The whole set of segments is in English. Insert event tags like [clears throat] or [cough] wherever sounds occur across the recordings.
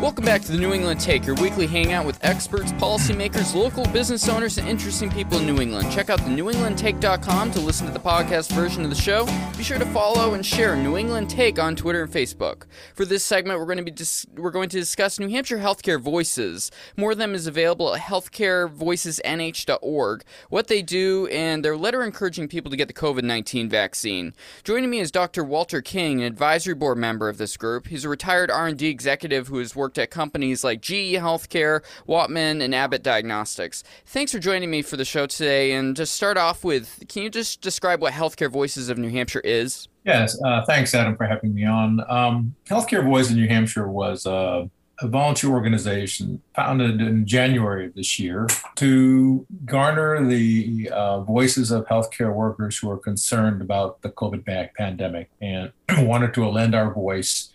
Welcome back to the New England Take, your weekly hangout with experts, policymakers, local business owners, and interesting people in New England. Check out the newenglandtake.com to listen to the podcast version of the show. Be sure to follow and share New England Take on Twitter and Facebook. For this segment, we're going to be dis- we're going to discuss New Hampshire healthcare voices. More of them is available at healthcarevoicesnh.org. What they do and their letter encouraging people to get the COVID-19 vaccine. Joining me is Dr. Walter King, an advisory board member of this group. He's a retired R&D executive who has worked worked at companies like GE Healthcare, Whatman, and Abbott Diagnostics. Thanks for joining me for the show today. And to start off with, can you just describe what Healthcare Voices of New Hampshire is? Yes, uh, thanks, Adam, for having me on. Um, Healthcare Voices of New Hampshire was uh, a volunteer organization founded in January of this year to garner the uh, voices of healthcare workers who are concerned about the COVID pandemic and [clears throat] wanted to lend our voice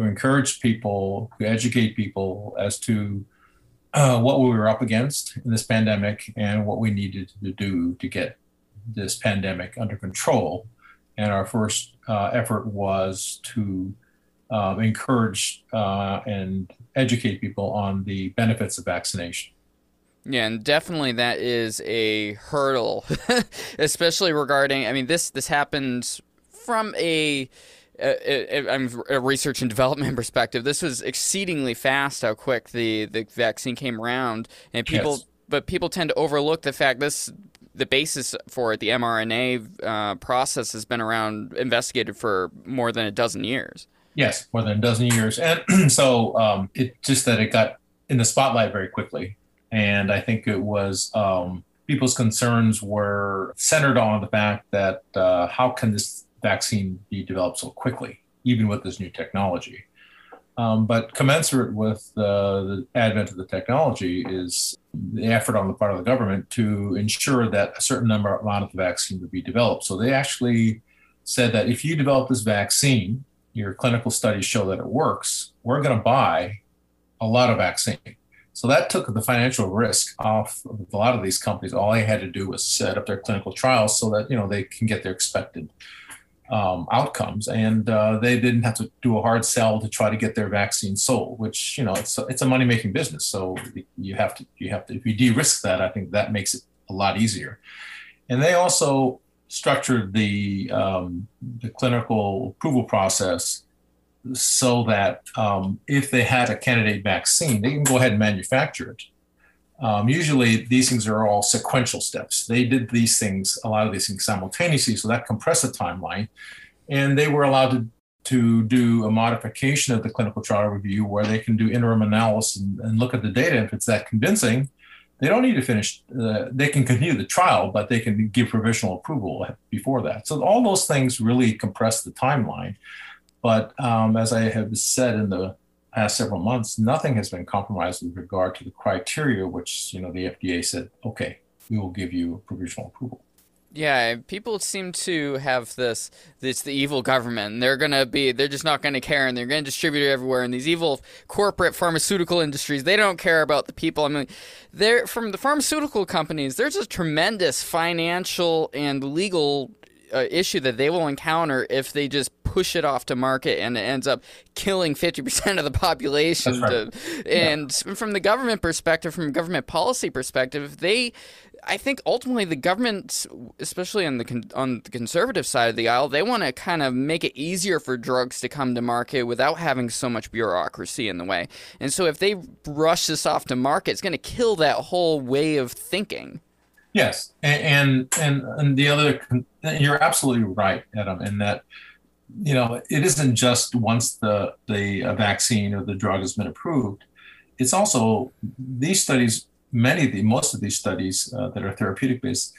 to encourage people, to educate people as to uh, what we were up against in this pandemic and what we needed to do to get this pandemic under control. And our first uh, effort was to uh, encourage and educate people on the benefits of vaccination. Yeah, and definitely that is a hurdle, [laughs] especially regarding. I mean, this this happened from a I'm a research and development [laughs] perspective, this was exceedingly fast how quick the, the vaccine came around, and people, yes. but people tend to overlook the fact this the basis for it, the mRNA uh, process, has been around investigated for more than a dozen years. Yes, more than a dozen years, and [clears throat] so um, it just that it got in the spotlight very quickly, and I think it was. Um, people's concerns were centered on the fact that uh, how can this vaccine be developed so quickly, even with this new technology. Um, but commensurate with the advent of the technology is the effort on the part of the government to ensure that a certain number amount of the vaccine would be developed. So they actually said that if you develop this vaccine, your clinical studies show that it works, we're going to buy a lot of vaccine. So that took the financial risk off of a lot of these companies. All they had to do was set up their clinical trials so that you know they can get their expected um, outcomes, and uh, they didn't have to do a hard sell to try to get their vaccine sold. Which you know, it's a, it's a money making business, so you have to you have to if you de-risk that, I think that makes it a lot easier. And they also structured the um, the clinical approval process so that um, if they had a candidate vaccine, they can go ahead and manufacture it um, usually, these things are all sequential steps. They did these things, a lot of these things simultaneously, so that compressed the timeline. And they were allowed to, to do a modification of the clinical trial review where they can do interim analysis and, and look at the data. If it's that convincing, they don't need to finish, uh, they can continue the trial, but they can give provisional approval before that. So, all those things really compress the timeline. But um, as I have said in the past several months, nothing has been compromised with regard to the criteria, which you know the FDA said, okay, we will give you provisional approval. Yeah, people seem to have this this the evil government. And they're gonna be they're just not gonna care and they're gonna distribute it everywhere. And these evil corporate pharmaceutical industries, they don't care about the people. I mean they're from the pharmaceutical companies, there's a tremendous financial and legal uh, issue that they will encounter if they just push it off to market and it ends up killing 50% of the population. Right. To, and yeah. from the government perspective, from a government policy perspective, they I think ultimately the government, especially on the con- on the conservative side of the aisle, they want to kind of make it easier for drugs to come to market without having so much bureaucracy in the way. And so if they rush this off to market, it's going to kill that whole way of thinking. Yes, and and and the other, you're absolutely right, Adam, in that you know it isn't just once the the vaccine or the drug has been approved. It's also these studies, many of the most of these studies uh, that are therapeutic based,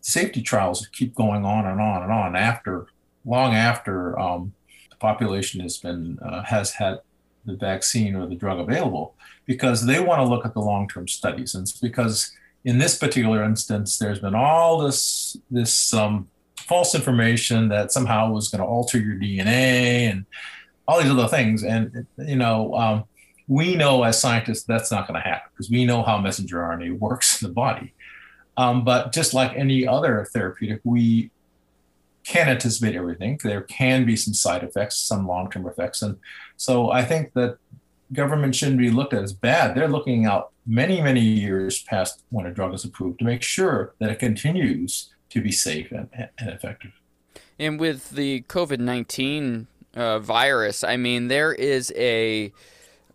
safety trials keep going on and on and on after long after um, the population has been uh, has had the vaccine or the drug available because they want to look at the long term studies and it's because in this particular instance, there's been all this this um, false information that somehow was going to alter your DNA and all these other things. And you know, um, we know as scientists that's not going to happen because we know how messenger RNA works in the body. Um, but just like any other therapeutic, we can't anticipate everything. There can be some side effects, some long-term effects, and so I think that government shouldn't be looked at as bad. They're looking out many, many years past when a drug is approved to make sure that it continues to be safe and, and effective. And with the COVID 19 uh, virus, I mean, there is a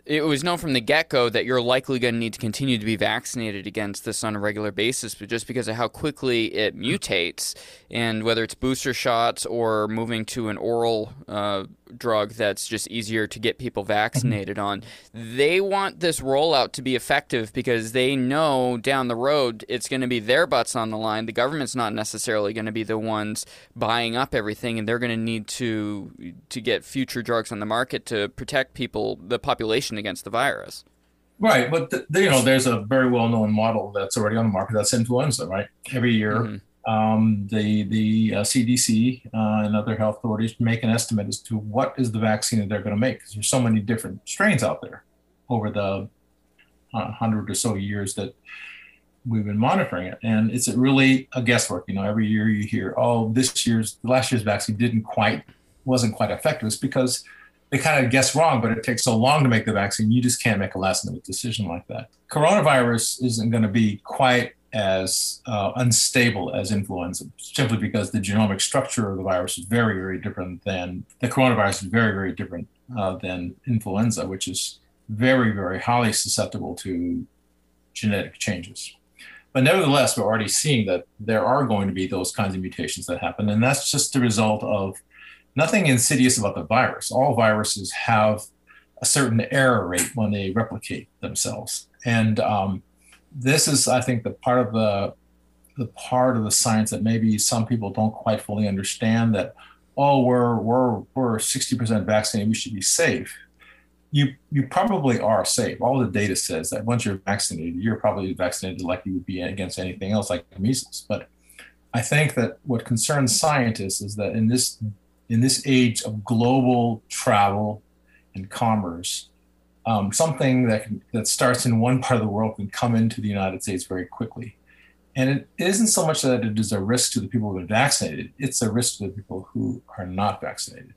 it was known from the get go that you're likely going to need to continue to be vaccinated against this on a regular basis, but just because of how quickly it mutates, and whether it's booster shots or moving to an oral uh, drug that's just easier to get people vaccinated on, they want this rollout to be effective because they know down the road it's going to be their butts on the line. The government's not necessarily going to be the ones buying up everything, and they're going to need to to get future drugs on the market to protect people, the population against the virus. Right, but the, the, you know, there's a very well-known model that's already on the market. That's influenza, right? Every year, mm-hmm. Um, the the uh, CDC uh, and other health authorities make an estimate as to what is the vaccine that they're going to make because there's so many different strains out there over the uh, hundred or so years that we've been monitoring it, and it's really a guesswork. You know, every year you hear, oh, this year's last year's vaccine didn't quite wasn't quite effective. It's because they kind of guess wrong, but it takes so long to make the vaccine, you just can't make a last minute decision like that. Coronavirus isn't going to be quite as uh, unstable as influenza, simply because the genomic structure of the virus is very, very different than the coronavirus is very, very different uh, than influenza, which is very, very highly susceptible to genetic changes. But nevertheless, we're already seeing that there are going to be those kinds of mutations that happen, and that's just the result of nothing insidious about the virus. All viruses have a certain error rate when they replicate themselves, and um, this is, I think, the part of the the part of the science that maybe some people don't quite fully understand. That oh, we're we're we're sixty percent vaccinated, we should be safe. You you probably are safe. All the data says that once you're vaccinated, you're probably vaccinated like you would be against anything else, like measles. But I think that what concerns scientists is that in this in this age of global travel and commerce, um, something that can, that starts in one part of the world can come into the United States very quickly. And it isn't so much that it is a risk to the people who been vaccinated; it's a risk to the people who are not vaccinated.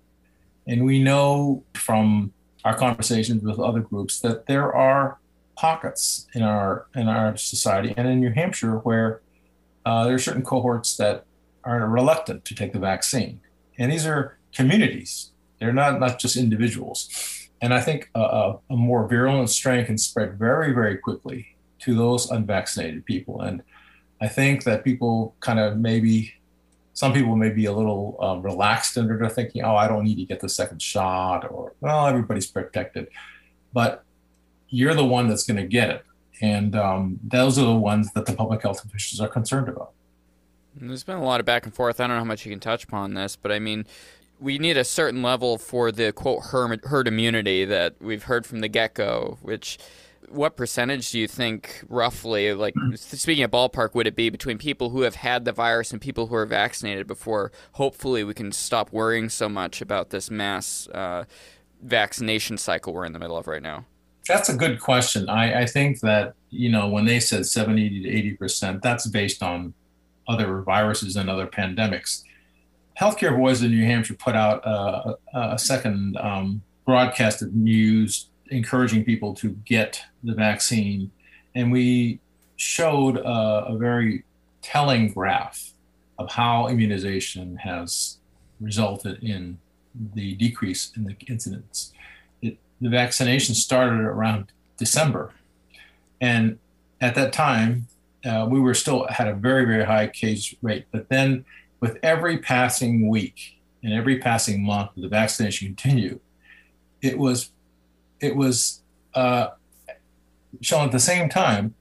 And we know from our conversations with other groups that there are pockets in our in our society and in New Hampshire where uh, there are certain cohorts that are reluctant to take the vaccine. And these are communities. They're not, not just individuals. And I think a, a more virulent strain can spread very, very quickly to those unvaccinated people. And I think that people kind of maybe, some people may be a little um, relaxed under their thinking, oh, I don't need to get the second shot, or, well, everybody's protected. But you're the one that's going to get it. And um, those are the ones that the public health officials are concerned about. There's been a lot of back and forth. I don't know how much you can touch upon this, but I mean, we need a certain level for the quote herd immunity that we've heard from the get go, which what percentage do you think roughly like speaking of ballpark would it be between people who have had the virus and people who are vaccinated before hopefully we can stop worrying so much about this mass uh, vaccination cycle we're in the middle of right now? That's a good question. I, I think that you know when they said 70 to 80 percent that's based on other viruses and other pandemics. Healthcare Voices in New Hampshire put out a, a second um, broadcast of news encouraging people to get the vaccine. And we showed a, a very telling graph of how immunization has resulted in the decrease in the incidence. It, the vaccination started around December. And at that time, uh, we were still had a very very high case rate. But then with every passing week and every passing month, the vaccination continued. It was it was uh, shown at the same time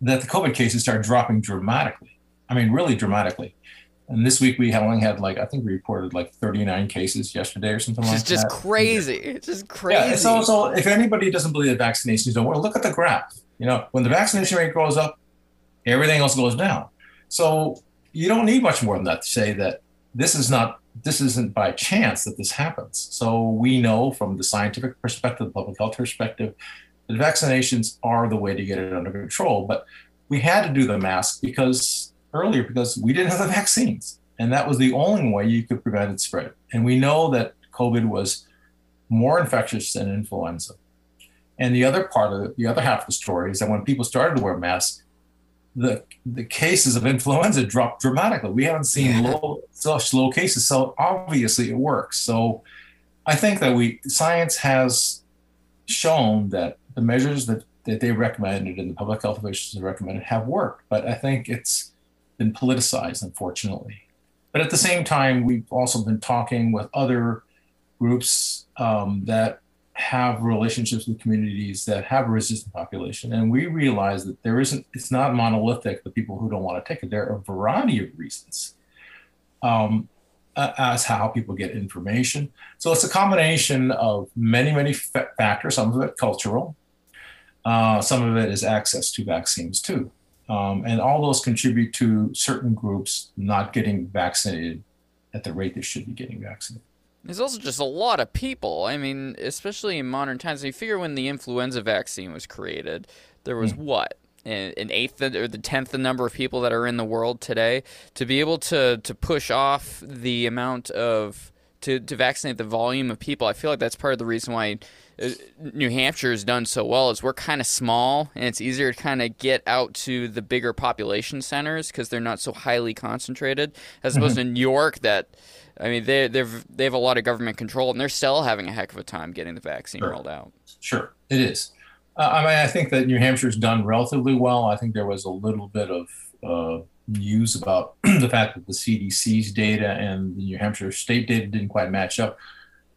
that the COVID cases started dropping dramatically. I mean, really dramatically. And this week we only had like I think we reported like 39 cases yesterday or something it's like that. It's just. Crazy. It's just crazy. Yeah, so so if anybody doesn't believe that vaccinations don't work, look at the graph. You know, when the vaccination rate goes up, everything else goes down. So you don't need much more than that to say that this is not this isn't by chance that this happens. So we know from the scientific perspective, the public health perspective, that vaccinations are the way to get it under control. But we had to do the mask because earlier because we didn't have the [laughs] vaccines. And that was the only way you could prevent its spread. And we know that COVID was more infectious than influenza. And the other part of it, the other half of the story is that when people started to wear masks, the the cases of influenza dropped dramatically. We haven't seen yeah. low such low cases, so obviously it works. So I think that we science has shown that the measures that, that they recommended and the public health officials have recommended have worked, but I think it's been politicized, unfortunately. But at the same time, we've also been talking with other groups um, that have relationships with communities that have a resistant population. And we realize that there isn't, it's not monolithic, the people who don't want to take it. There are a variety of reasons um, as how people get information. So it's a combination of many, many f- factors, some of it cultural, uh, some of it is access to vaccines too. Um, and all those contribute to certain groups not getting vaccinated at the rate they should be getting vaccinated. There's also just a lot of people. I mean, especially in modern times. You figure when the influenza vaccine was created, there was mm. what an eighth or the tenth the number of people that are in the world today. To be able to to push off the amount of to, to vaccinate the volume of people, I feel like that's part of the reason why uh, New Hampshire has done so well. Is we're kind of small and it's easier to kind of get out to the bigger population centers because they're not so highly concentrated, as opposed mm-hmm. to New York that I mean, they they've they have a lot of government control, and they're still having a heck of a time getting the vaccine sure. rolled out. Sure, it is. Uh, I mean, I think that New Hampshire's done relatively well. I think there was a little bit of uh, news about [clears throat] the fact that the CDC's data and the New Hampshire state data didn't quite match up.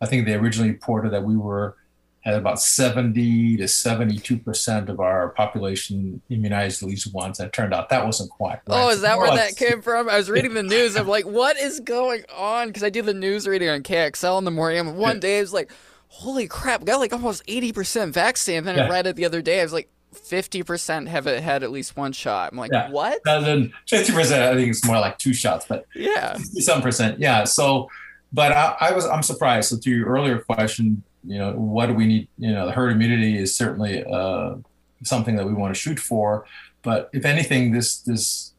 I think they originally reported that we were had about 70 to 72 percent of our population immunized at least once. That turned out that wasn't quite right. Oh, is that where that came from? I was reading the news. I'm like, what is going on? Because I do the news reading on KXL in the morning. And one day I was like, holy crap, got like almost 80 percent vaccine. And then yeah. I read it the other day. I was like, 50% have had at least one shot. I'm like, yeah. what? And then 50%, I think it's more like two shots, but yeah, some percent. Yeah. So, but I, I was, I'm surprised. So to your earlier question, you know, what do we need? You know, the herd immunity is certainly uh, something that we want to shoot for. But if anything, this this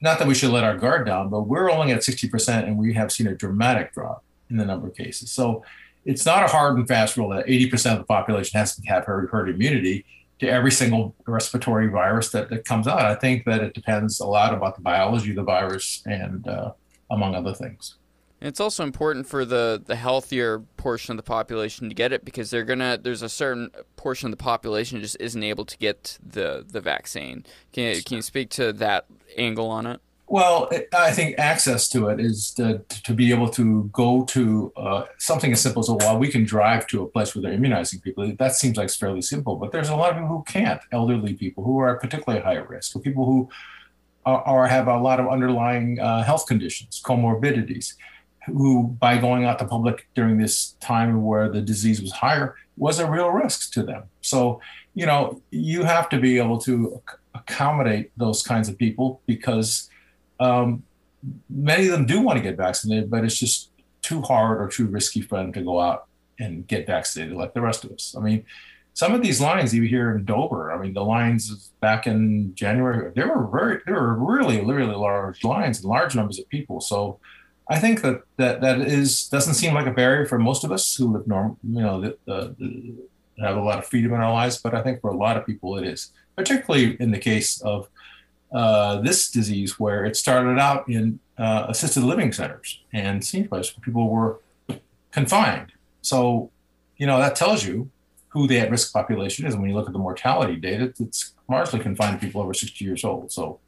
not that we should let our guard down, but we're only at 60%, and we have seen a dramatic drop in the number of cases. So it's not a hard and fast rule that 80% of the population has to have herd, herd immunity to every single respiratory virus that, that comes out. I think that it depends a lot about the biology of the virus and uh, among other things. It's also important for the, the healthier portion of the population to get it because they're gonna there's a certain portion of the population just isn't able to get the the vaccine. Can can you speak to that angle on it? Well, I think access to it is to, to be able to go to uh, something as simple as, well, we can drive to a place where they're immunizing people. That seems like it's fairly simple, but there's a lot of people who can't, elderly people who are particularly high risk, or people who are, are have a lot of underlying uh, health conditions, comorbidities who, by going out to public during this time where the disease was higher, was a real risk to them. So, you know, you have to be able to accommodate those kinds of people because um, many of them do want to get vaccinated, but it's just too hard or too risky for them to go out and get vaccinated like the rest of us. I mean, some of these lines you hear in Dover, I mean, the lines back in January, there were very, there were really, really large lines and large numbers of people. So, I think that that that is doesn't seem like a barrier for most of us who live normal, you know, the, the, the, have a lot of freedom in our lives. But I think for a lot of people, it is, particularly in the case of uh, this disease, where it started out in uh, assisted living centers and senior places where people were confined. So, you know, that tells you who the at-risk population is. And when you look at the mortality data, it's largely confined to people over 60 years old. So,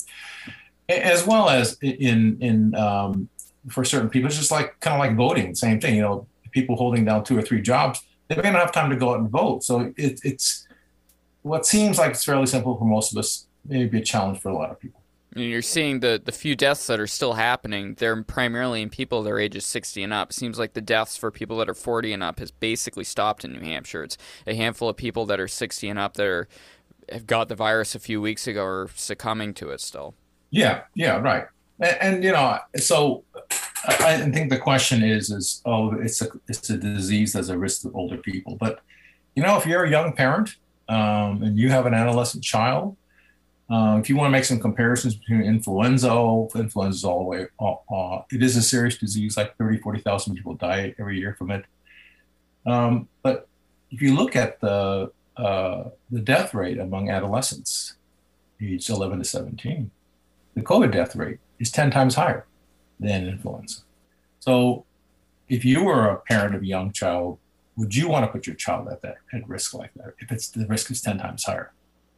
as well as in in um, for certain people. It's just like kind of like voting, same thing. You know, people holding down two or three jobs, they may not have time to go out and vote. So it, it's what seems like it's fairly simple for most of us, may be a challenge for a lot of people. You're seeing the, the few deaths that are still happening. They're primarily in people that are ages 60 and up. Seems like the deaths for people that are 40 and up has basically stopped in New Hampshire. It's a handful of people that are 60 and up that are have got the virus a few weeks ago or succumbing to it still. Yeah, yeah, right. And, and, you know, so I think the question is, is oh, it's a it's a disease that's a risk to older people. But you know, if you're a young parent um, and you have an adolescent child, uh, if you want to make some comparisons between influenza, influenza is all the way, uh, it is a serious disease. Like 30, 40,000 people die every year from it. Um, but if you look at the uh, the death rate among adolescents aged 11 to 17, the COVID death rate is 10 times higher than influenza. So if you were a parent of a young child, would you want to put your child at that at risk like that if it's the risk is 10 times higher?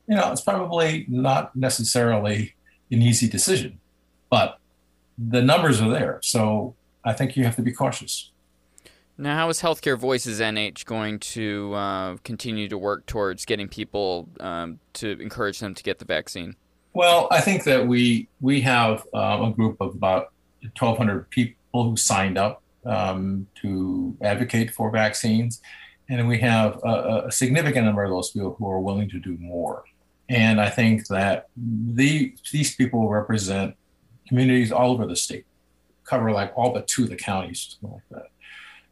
You know, it's probably not necessarily an easy decision, but the numbers are there. So I think you have to be cautious. Now, how is Healthcare Voices NH going to uh, continue to work towards getting people um, to encourage them to get the vaccine? Well, I think that we we have um, a group of about 1,200 people who signed up um, to advocate for vaccines, and we have a, a, significant number of those people who are willing to do more. And I think that the, these people represent communities all over the state, cover like all but two of the counties, something like that.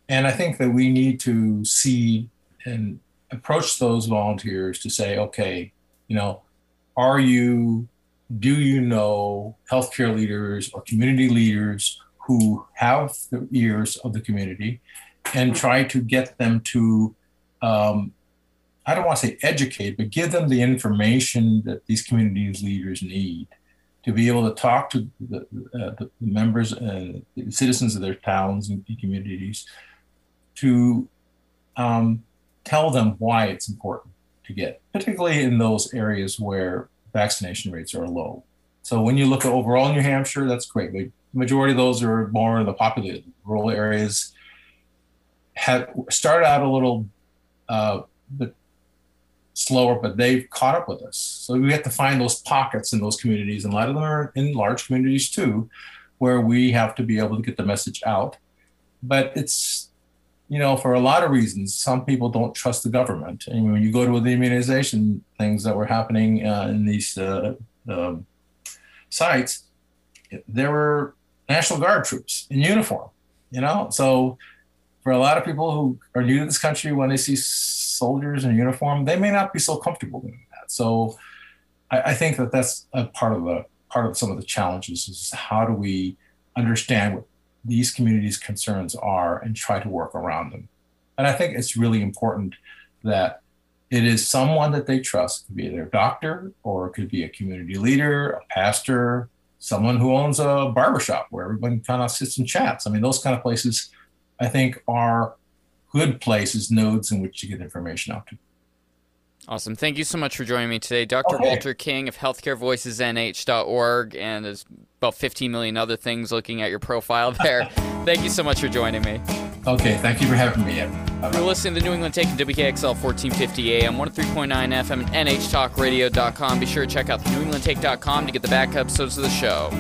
And I think that we need to see and approach those volunteers to say, okay, you know, are you, do you know healthcare leaders or community leaders who have the ears of the community and try to get them to, um, I don't want to say educate, but give them the information that these community leaders need to be able to talk to the, uh, the members and the citizens of their towns and communities to um, tell them why it's important to get, particularly in those areas where vaccination rates are low. So when you look at overall New Hampshire, that's great. The majority of those are more in the populated rural areas. Have started out a little uh, bit slower, but they've caught up with us. So we have to find those pockets in those communities, and a lot of them are in large communities too, where we have to be able to get the message out. But it's you know, for a lot of reasons, some people don't trust the government. And when you go to the immunization things that were happening uh, in these uh, uh, sites, there were National Guard troops in uniform, you know? So for a lot of people who are new to this country, when they see soldiers in uniform, they may not be so comfortable doing that. So I, I think that that's a part of the part of some of the challenges is how do we understand what these communities' concerns are and try to work around them. And I think it's really important that it is someone that they trust. Could be their doctor, or it could be a community leader, a pastor, someone who owns a barbershop where everyone kind of sits and chats. I mean, those kind of places, I think, are good places, nodes in which to get information out to. Awesome. Thank you so much for joining me today. Dr. Okay. Walter King of healthcarevoicesnh.org and there's about 15 million other things looking at your profile [laughs] there. thank you so much for joining me. Okay, thank you for having me. You're listening to the New England Take WKXL 1450 AM, 103.9 FM, and NHTalkRadio.com. Oh Be sure to check out the NewEnglandTake.com to get the back episodes of the show.